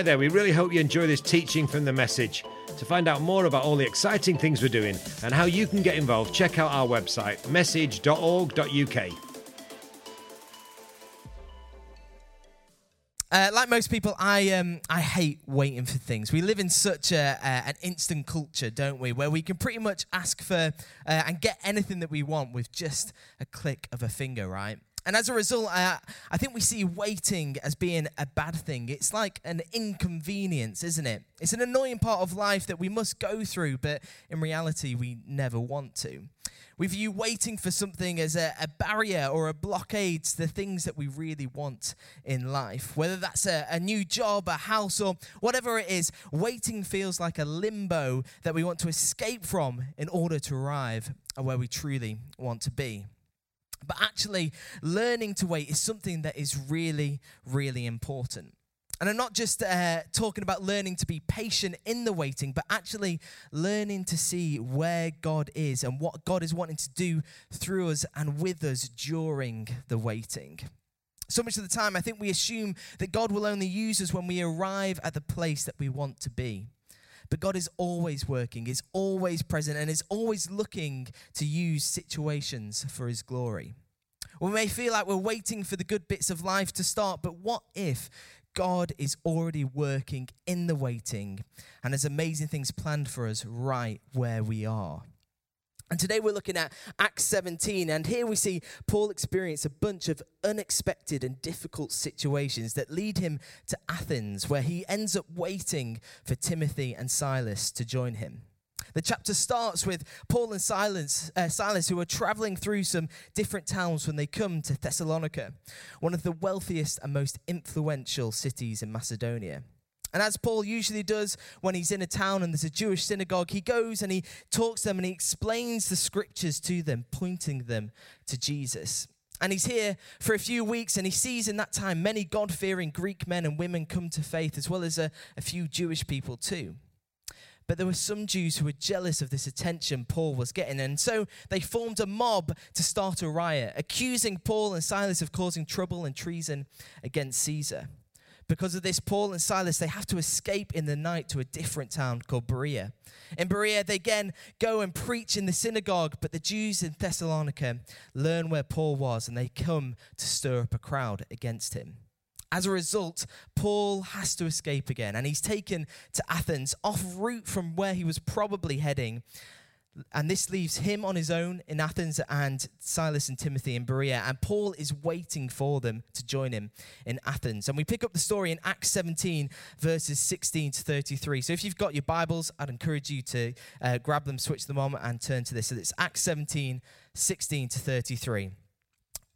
Hi there, we really hope you enjoy this teaching from the message. To find out more about all the exciting things we're doing and how you can get involved, check out our website, message.org.uk. Uh, like most people, I um, I hate waiting for things. We live in such a, uh, an instant culture, don't we? Where we can pretty much ask for uh, and get anything that we want with just a click of a finger, right? And as a result, I think we see waiting as being a bad thing. It's like an inconvenience, isn't it? It's an annoying part of life that we must go through, but in reality, we never want to. We view waiting for something as a, a, barrier or a blockade to the things that we really want in life. Whether that's a, a new job, a house, or whatever it is, waiting feels like a limbo that we want to escape from in order to arrive at where we truly want to be. But actually, learning to wait is something that is really, really important. And I'm not just uh, talking about learning to be patient in the waiting, but actually learning to see where God is and what God is wanting to do through us and with us during the waiting. So much of the time, I think we assume that God will only use us when we arrive at the place that we want to be. But God is always working, is always present, and is always looking to use situations for His glory. We may feel like we're waiting for the good bits of life to start, but what if God is already working in the waiting and has amazing things planned for us right where we are. And today we're looking at Acts 17, and here we see Paul experience a bunch of unexpected and difficult situations that lead him to Athens, where he ends up waiting for Timothy and Silas to join him. The chapter starts with Paul and Silas, uh, Silas, who are traveling through some different towns when they come to Thessalonica, one of the wealthiest and most influential cities in Macedonia. And as Paul usually does when he's in a town and there's a Jewish synagogue, he goes and he talks to them and he explains the scriptures to them, pointing them to Jesus. And he's here for a few weeks, and he sees in that time many God fearing Greek men and women come to faith, as well as a, a few Jewish people too. But there were some Jews who were jealous of this attention Paul was getting, and so they formed a mob to start a riot, accusing Paul and Silas of causing trouble and treason against Caesar. Because of this, Paul and Silas, they have to escape in the night to a different town called Berea. In Berea, they again go and preach in the synagogue, but the Jews in Thessalonica learn where Paul was and they come to stir up a crowd against him. As a result, Paul has to escape again, and he's taken to Athens, off route from where he was probably heading. And this leaves him on his own in Athens and Silas and Timothy in Berea. And Paul is waiting for them to join him in Athens. And we pick up the story in Acts 17, verses 16 to 33. So if you've got your Bibles, I'd encourage you to uh, grab them, switch them on, and turn to this. So it's Acts 17, 16 to 33.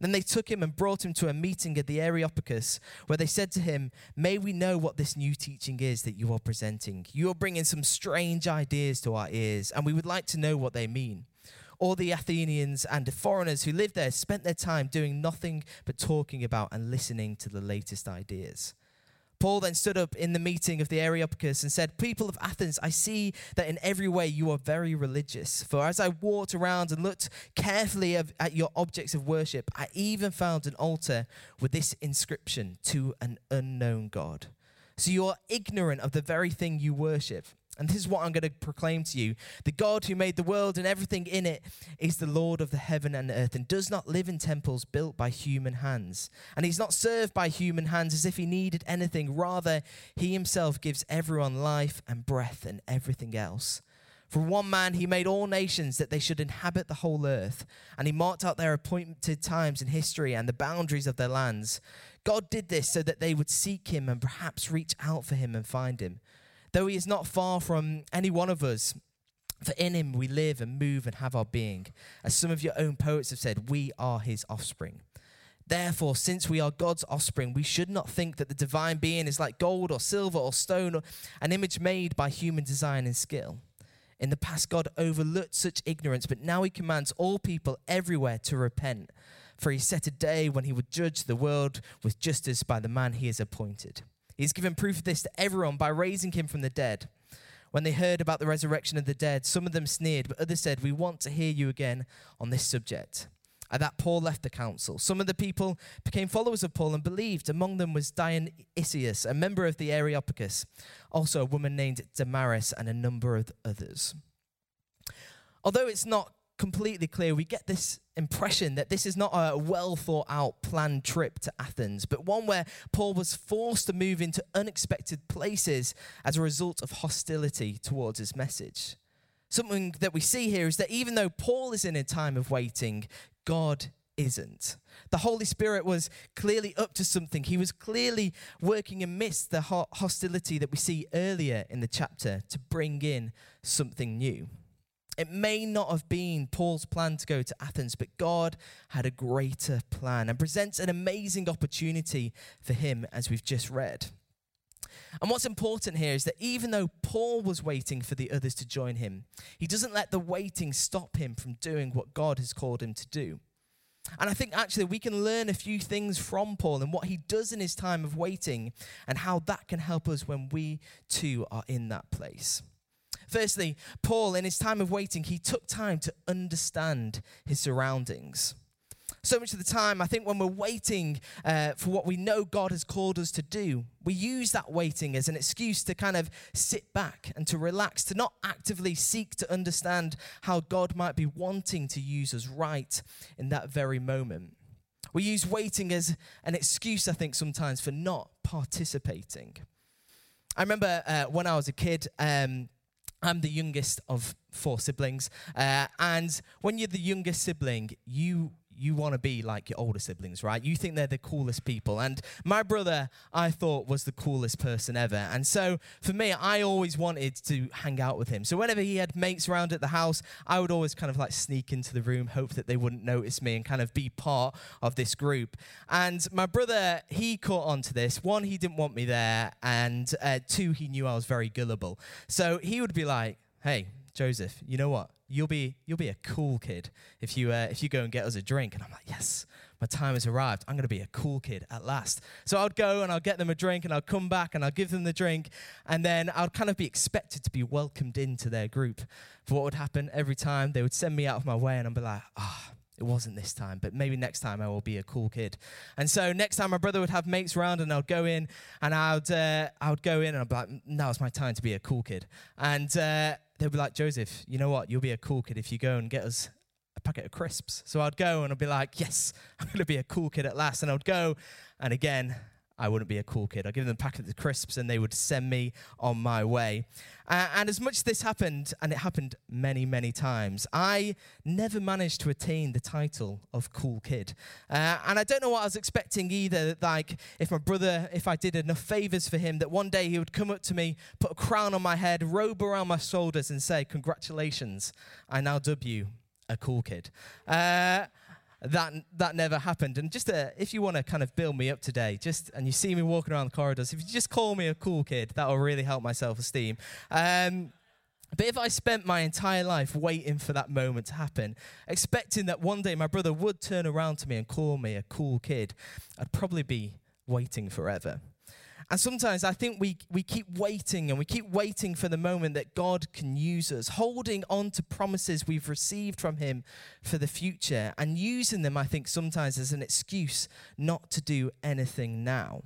Then they took him and brought him to a meeting at the Areopagus, where they said to him, May we know what this new teaching is that you are presenting. You are bringing some strange ideas to our ears, and we would like to know what they mean. All the Athenians and the foreigners who lived there spent their time doing nothing but talking about and listening to the latest ideas. Paul then stood up in the meeting of the Areopagus and said, People of Athens, I see that in every way you are very religious. For as I walked around and looked carefully at your objects of worship, I even found an altar with this inscription to an unknown God. So you are ignorant of the very thing you worship. And this is what I'm going to proclaim to you. The God who made the world and everything in it is the Lord of the heaven and earth and does not live in temples built by human hands. And he's not served by human hands as if he needed anything. Rather, he himself gives everyone life and breath and everything else. For one man, he made all nations that they should inhabit the whole earth, and he marked out their appointed times in history and the boundaries of their lands. God did this so that they would seek him and perhaps reach out for him and find him though he is not far from any one of us. For in him we live and move and have our being. As some of your own poets have said, we are his offspring. Therefore, since we are God's offspring, we should not think that the divine being is like gold or silver or stone or an image made by human design and skill. In the past, God overlooked such ignorance, but now he commands all people everywhere to repent. For he set a day when he would judge the world with justice by the man he has appointed. He's given proof of this to everyone by raising him from the dead. When they heard about the resurrection of the dead, some of them sneered, but others said, We want to hear you again on this subject. At that, Paul left the council. Some of the people became followers of Paul and believed. Among them was Dionysius, a member of the Areopagus, also a woman named Damaris, and a number of others. Although it's not completely clear, we get this impression that this is not a well thought out planned trip to Athens, but one where Paul was forced to move into unexpected places as a result of hostility towards his message. Something that we see here is that even though Paul is in a time of waiting, God isn't. The Holy Spirit was clearly up to something. He was clearly working amidst the hostility that we see earlier in the chapter to bring in something new. It may not have been Paul's plan to go to Athens, but God had a greater plan and presents an amazing opportunity for him, as we've just read. And what's important here is that even though Paul was waiting for the others to join him, he doesn't let the waiting stop him from doing what God has called him to do. And I think actually we can learn a few things from Paul and what he does in his time of waiting and how that can help us when we too are in that place. Firstly, Paul, in his time of waiting, he took time to understand his surroundings. So much of the time, I think when we're waiting uh, for what we know God has called us to do, we use that waiting as an excuse to kind of sit back and to relax, to not actively seek to understand how God might be wanting to use us right in that very moment. We use waiting as an excuse, I think, sometimes for not participating. I remember uh, when I was a kid, um, I'm the youngest of four siblings. Uh, and when you're the youngest sibling, you you want to be like your older siblings, right? You think they're the coolest people. And my brother, I thought, was the coolest person ever. And so for me, I always wanted to hang out with him. So whenever he had mates around at the house, I would always kind of like sneak into the room, hope that they wouldn't notice me, and kind of be part of this group. And my brother, he caught on to this. One, he didn't want me there. And uh, two, he knew I was very gullible. So he would be like, hey, Joseph, you know what? You'll be you'll be a cool kid if you uh, if you go and get us a drink. And I'm like, yes, my time has arrived. I'm going to be a cool kid at last. So I'd go and I'll get them a drink and I'll come back and I'll give them the drink. And then I'd kind of be expected to be welcomed into their group. For what would happen every time, they would send me out of my way and I'd be like, ah. Oh, it wasn't this time, but maybe next time I will be a cool kid. And so next time my brother would have mates around and I'd go in and I would, uh, I would go in and I'd be like, now's my time to be a cool kid. And uh, they'd be like, Joseph, you know what? You'll be a cool kid if you go and get us a packet of crisps. So I'd go and I'd be like, yes, I'm going to be a cool kid at last. And I'd go, and again, I wouldn't be a cool kid. I'd give them a packet of crisps and they would send me on my way. Uh, and as much as this happened, and it happened many, many times, I never managed to attain the title of cool kid. Uh, and I don't know what I was expecting either. Like, if my brother, if I did enough favors for him, that one day he would come up to me, put a crown on my head, robe around my shoulders, and say, Congratulations, I now dub you a cool kid. Uh, that that never happened. And just uh, if you want to kind of build me up today, just and you see me walking around the corridors, if you just call me a cool kid, that will really help my self-esteem. Um, but if I spent my entire life waiting for that moment to happen, expecting that one day my brother would turn around to me and call me a cool kid, I'd probably be waiting forever. And sometimes I think we, we keep waiting and we keep waiting for the moment that God can use us, holding on to promises we've received from Him for the future and using them, I think, sometimes as an excuse not to do anything now.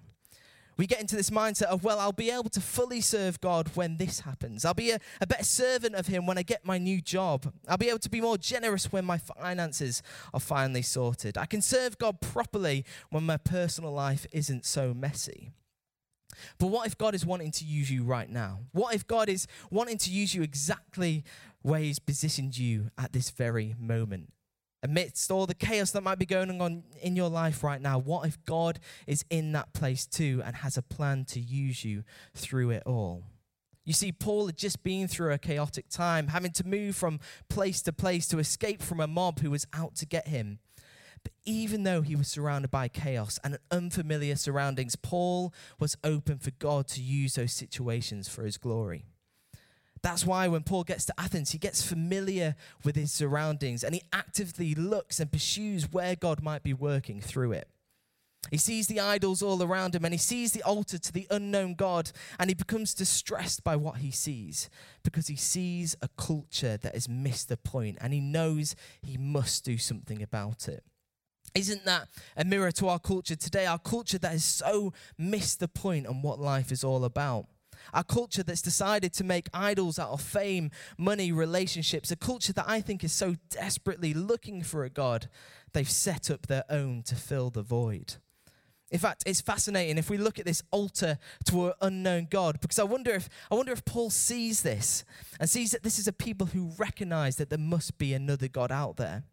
We get into this mindset of, well, I'll be able to fully serve God when this happens. I'll be a, a better servant of Him when I get my new job. I'll be able to be more generous when my finances are finally sorted. I can serve God properly when my personal life isn't so messy. But what if God is wanting to use you right now? What if God is wanting to use you exactly where He's positioned you at this very moment? Amidst all the chaos that might be going on in your life right now, what if God is in that place too and has a plan to use you through it all? You see, Paul had just been through a chaotic time, having to move from place to place to escape from a mob who was out to get him. But even though he was surrounded by chaos and unfamiliar surroundings, Paul was open for God to use those situations for his glory. That's why when Paul gets to Athens, he gets familiar with his surroundings and he actively looks and pursues where God might be working through it. He sees the idols all around him and he sees the altar to the unknown God and he becomes distressed by what he sees because he sees a culture that has missed the point and he knows he must do something about it. Isn't that a mirror to our culture today? Our culture that has so missed the point on what life is all about. Our culture that's decided to make idols out of fame, money, relationships. A culture that I think is so desperately looking for a God, they've set up their own to fill the void. In fact, it's fascinating if we look at this altar to an unknown God, because I wonder if I wonder if Paul sees this and sees that this is a people who recognize that there must be another God out there.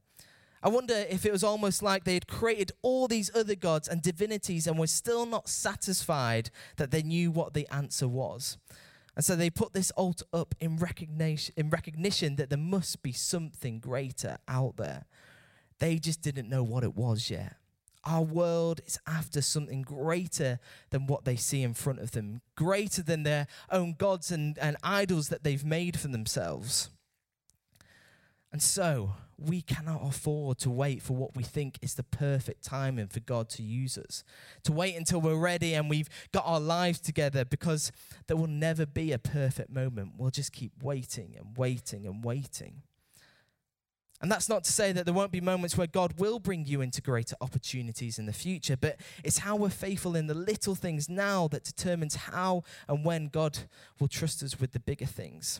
I wonder if it was almost like they had created all these other gods and divinities and were still not satisfied that they knew what the answer was. And so they put this altar up in recognition, in recognition that there must be something greater out there. They just didn't know what it was yet. Our world is after something greater than what they see in front of them, greater than their own gods and, and idols that they've made for themselves. And so we cannot afford to wait for what we think is the perfect timing for God to use us. To wait until we're ready and we've got our lives together because there will never be a perfect moment. We'll just keep waiting and waiting and waiting. And that's not to say that there won't be moments where God will bring you into greater opportunities in the future, but it's how we're faithful in the little things now that determines how and when God will trust us with the bigger things.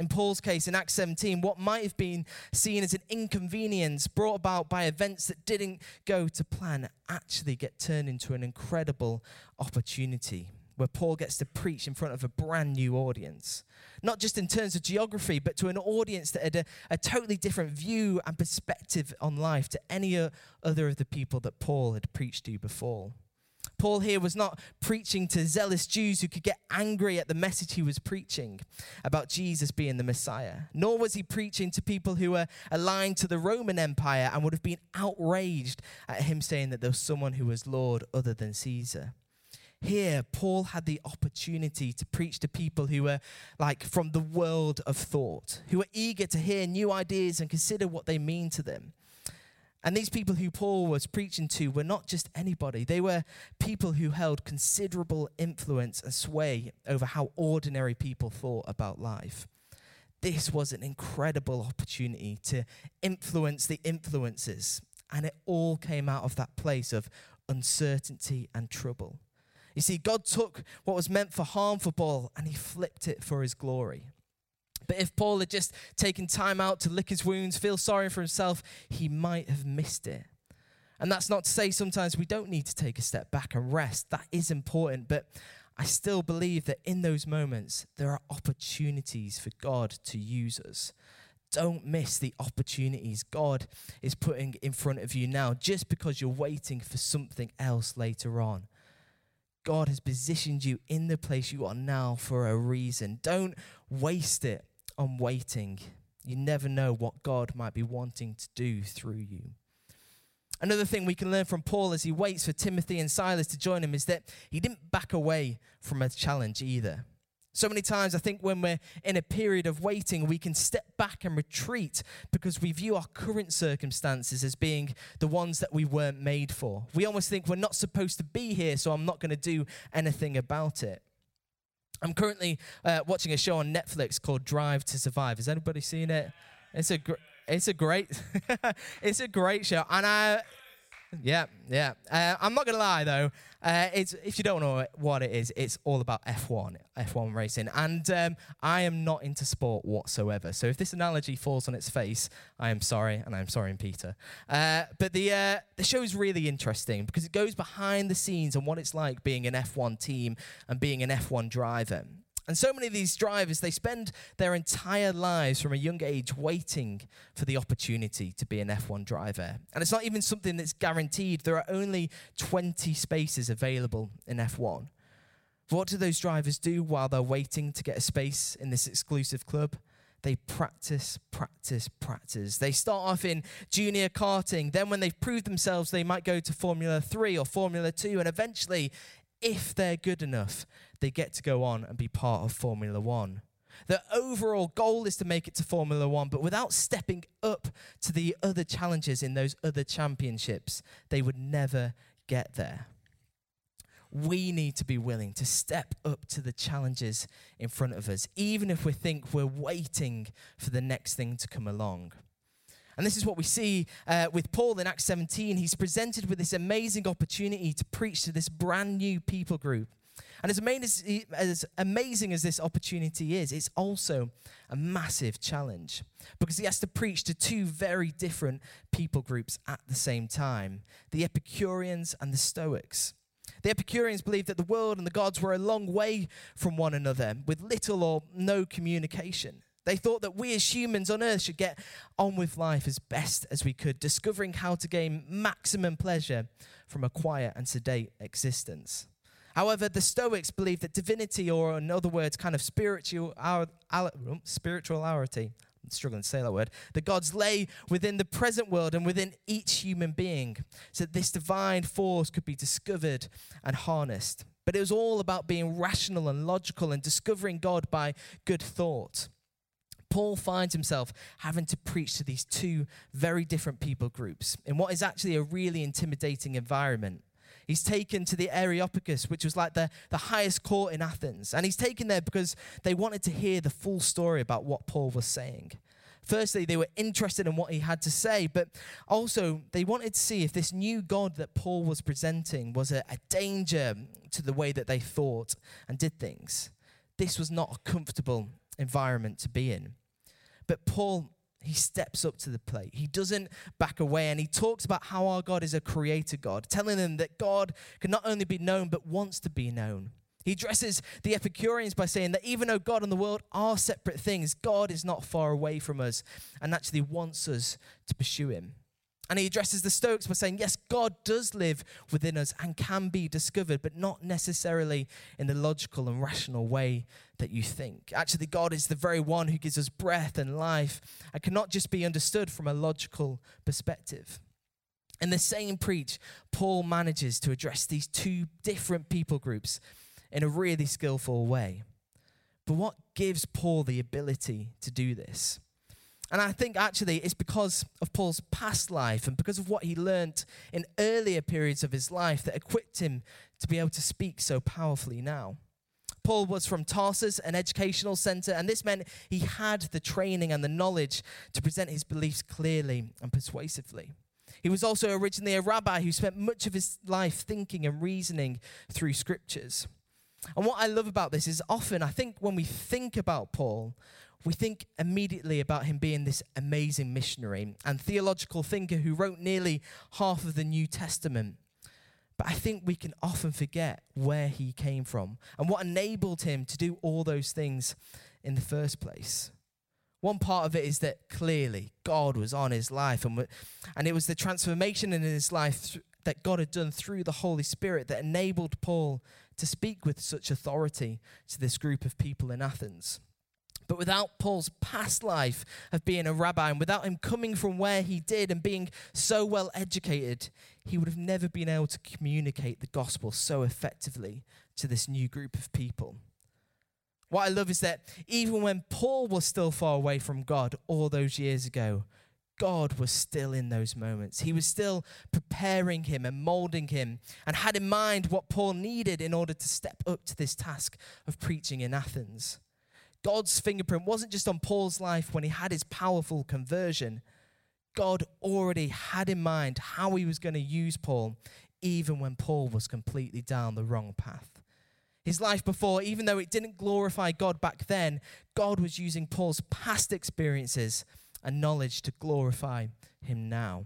In Paul's case, in Acts 17, what might have been seen as an inconvenience brought about by events that didn't go to plan actually get turned into an incredible opportunity where Paul gets to preach in front of a brand new audience. Not just in terms of geography, but to an audience that had a, a totally different view and perspective on life to any other of the people that Paul had preached to before. Paul here was not preaching to zealous Jews who could get angry at the message he was preaching about Jesus being the Messiah, nor was he preaching to people who were aligned to the Roman Empire and would have been outraged at him saying that there was someone who was Lord other than Caesar. Here, Paul had the opportunity to preach to people who were like from the world of thought, who were eager to hear new ideas and consider what they mean to them. And these people who Paul was preaching to were not just anybody, they were people who held considerable influence and sway over how ordinary people thought about life. This was an incredible opportunity to influence the influences, and it all came out of that place of uncertainty and trouble. You see, God took what was meant for harm for Paul and he flipped it for his glory. But if Paul had just taken time out to lick his wounds, feel sorry for himself, he might have missed it. And that's not to say sometimes we don't need to take a step back and rest. That is important. But I still believe that in those moments, there are opportunities for God to use us. Don't miss the opportunities God is putting in front of you now just because you're waiting for something else later on. God has positioned you in the place you are now for a reason. Don't waste it on waiting. You never know what God might be wanting to do through you. Another thing we can learn from Paul as he waits for Timothy and Silas to join him is that he didn't back away from a challenge either. So many times, I think when we're in a period of waiting, we can step back and retreat because we view our current circumstances as being the ones that we weren't made for. We almost think we're not supposed to be here, so I'm not going to do anything about it. I'm currently uh, watching a show on Netflix called Drive to Survive. Has anybody seen it? It's a gr- it's a great it's a great show, and I yeah, yeah. Uh, I'm not gonna lie though. Uh, it's if you don't know what it is, it's all about F1, F1 racing, and um, I am not into sport whatsoever. So if this analogy falls on its face, I am sorry, and I'm sorry, Peter. Uh, but the uh, the show is really interesting because it goes behind the scenes and what it's like being an F1 team and being an F1 driver. And so many of these drivers, they spend their entire lives from a young age waiting for the opportunity to be an F1 driver. And it's not even something that's guaranteed. There are only 20 spaces available in F1. What do those drivers do while they're waiting to get a space in this exclusive club? they practice, practice, practice. They start off in junior karting. Then, when they've proved themselves, they might go to Formula 3 or Formula 2. And eventually, if they're good enough, they get to go on and be part of Formula 1. The overall goal is to make it to Formula One, but without stepping up to the other challenges in those other championships, they would never get there we need to be willing to step up to the challenges in front of us, even if we think we're waiting for the next thing to come along. And this is what we see uh, with Paul in Acts 17. He's presented with this amazing opportunity to preach to this brand new people group. And as amazing, as amazing as this opportunity is, it's also a massive challenge because he has to preach to two very different people groups at the same time the Epicureans and the Stoics. The Epicureans believed that the world and the gods were a long way from one another with little or no communication. They thought that we as humans on earth should get on with life as best as we could, discovering how to gain maximum pleasure from a quiet and sedate existence. However, the Stoics believed that divinity, or in other words, kind of spiritual, oh, spirituality, struggling to say that word, the gods lay within the present world and within each human being, so that this divine force could be discovered and harnessed. But it was all about being rational and logical and discovering God by good thought. Paul finds himself having to preach to these two very different people groups in what is actually a really intimidating environment. He's taken to the Areopagus, which was like the, the highest court in Athens. And he's taken there because they wanted to hear the full story about what Paul was saying. Firstly, they were interested in what he had to say, but also they wanted to see if this new God that Paul was presenting was a, a danger to the way that they thought and did things. This was not a comfortable environment to be in. But Paul he steps up to the plate. He doesn't back away and he talks about how our God is a creator God, telling them that God can not only be known but wants to be known. He addresses the Epicureans by saying that even though God and the world are separate things, God is not far away from us and actually wants us to pursue him. And he addresses the Stoics by saying, yes, God does live within us and can be discovered, but not necessarily in the logical and rational way that you think. Actually, God is the very one who gives us breath and life and cannot just be understood from a logical perspective. In the same preach, Paul manages to address these two different people groups in a really skillful way. But what gives Paul the ability to do this? And I think actually it's because of Paul's past life and because of what he learnt in earlier periods of his life that equipped him to be able to speak so powerfully now. Paul was from Tarsus, an educational center, and this meant he had the training and the knowledge to present his beliefs clearly and persuasively. He was also originally a rabbi who spent much of his life thinking and reasoning through scriptures. And what I love about this is often, I think, when we think about Paul, we think immediately about him being this amazing missionary and theological thinker who wrote nearly half of the New Testament. But I think we can often forget where he came from and what enabled him to do all those things in the first place. One part of it is that clearly God was on his life, and, and it was the transformation in his life that God had done through the Holy Spirit that enabled Paul to speak with such authority to this group of people in Athens. But without Paul's past life of being a rabbi and without him coming from where he did and being so well educated, he would have never been able to communicate the gospel so effectively to this new group of people. What I love is that even when Paul was still far away from God all those years ago, God was still in those moments. He was still preparing him and molding him and had in mind what Paul needed in order to step up to this task of preaching in Athens. God's fingerprint wasn't just on Paul's life when he had his powerful conversion. God already had in mind how he was going to use Paul, even when Paul was completely down the wrong path. His life before, even though it didn't glorify God back then, God was using Paul's past experiences and knowledge to glorify him now.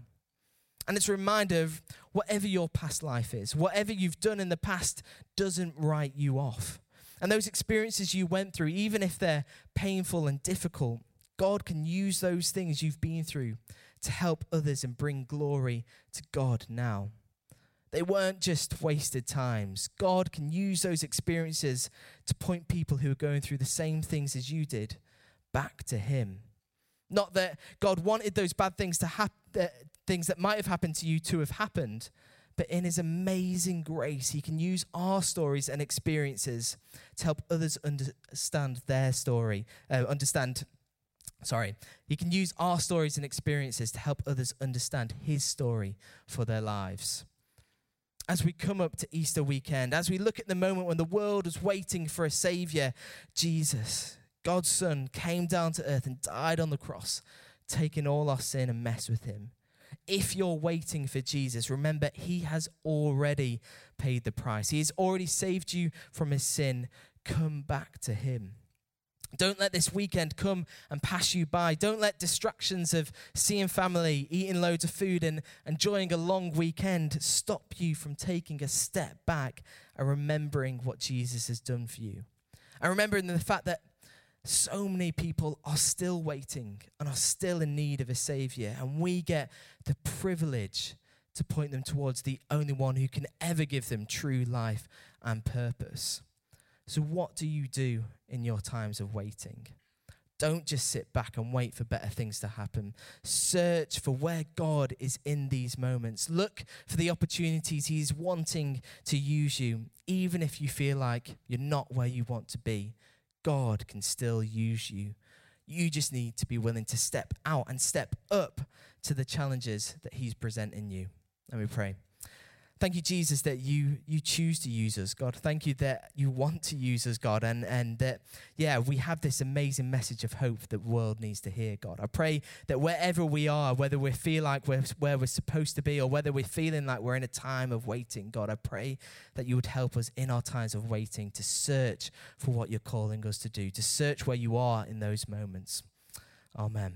And it's a reminder of whatever your past life is, whatever you've done in the past doesn't write you off. And those experiences you went through, even if they're painful and difficult, God can use those things you've been through to help others and bring glory to God now. They weren't just wasted times. God can use those experiences to point people who are going through the same things as you did back to Him. Not that God wanted those bad things to happen, things that might have happened to you to have happened, but in His amazing grace, He can use our stories and experiences to help others understand their story, uh, understand. Sorry, he can use our stories and experiences to help others understand his story for their lives as we come up to Easter weekend, as we look at the moment when the world was waiting for a Savior, Jesus, God's Son, came down to earth and died on the cross, taking all our sin and mess with Him. If you're waiting for Jesus, remember He has already paid the price, He has already saved you from His sin. Come back to Him. Don't let this weekend come and pass you by. Don't let distractions of seeing family, eating loads of food, and enjoying a long weekend stop you from taking a step back and remembering what Jesus has done for you. And remembering the fact that so many people are still waiting and are still in need of a Savior, and we get the privilege to point them towards the only one who can ever give them true life and purpose. So, what do you do in your times of waiting? Don't just sit back and wait for better things to happen. Search for where God is in these moments. Look for the opportunities He's wanting to use you, even if you feel like you're not where you want to be. God can still use you. You just need to be willing to step out and step up to the challenges that He's presenting you. Let me pray. Thank you, Jesus, that you you choose to use us, God. Thank you that you want to use us, God, and and that yeah, we have this amazing message of hope that the world needs to hear, God. I pray that wherever we are, whether we feel like we're where we're supposed to be, or whether we're feeling like we're in a time of waiting, God, I pray that you would help us in our times of waiting to search for what you're calling us to do, to search where you are in those moments. Amen.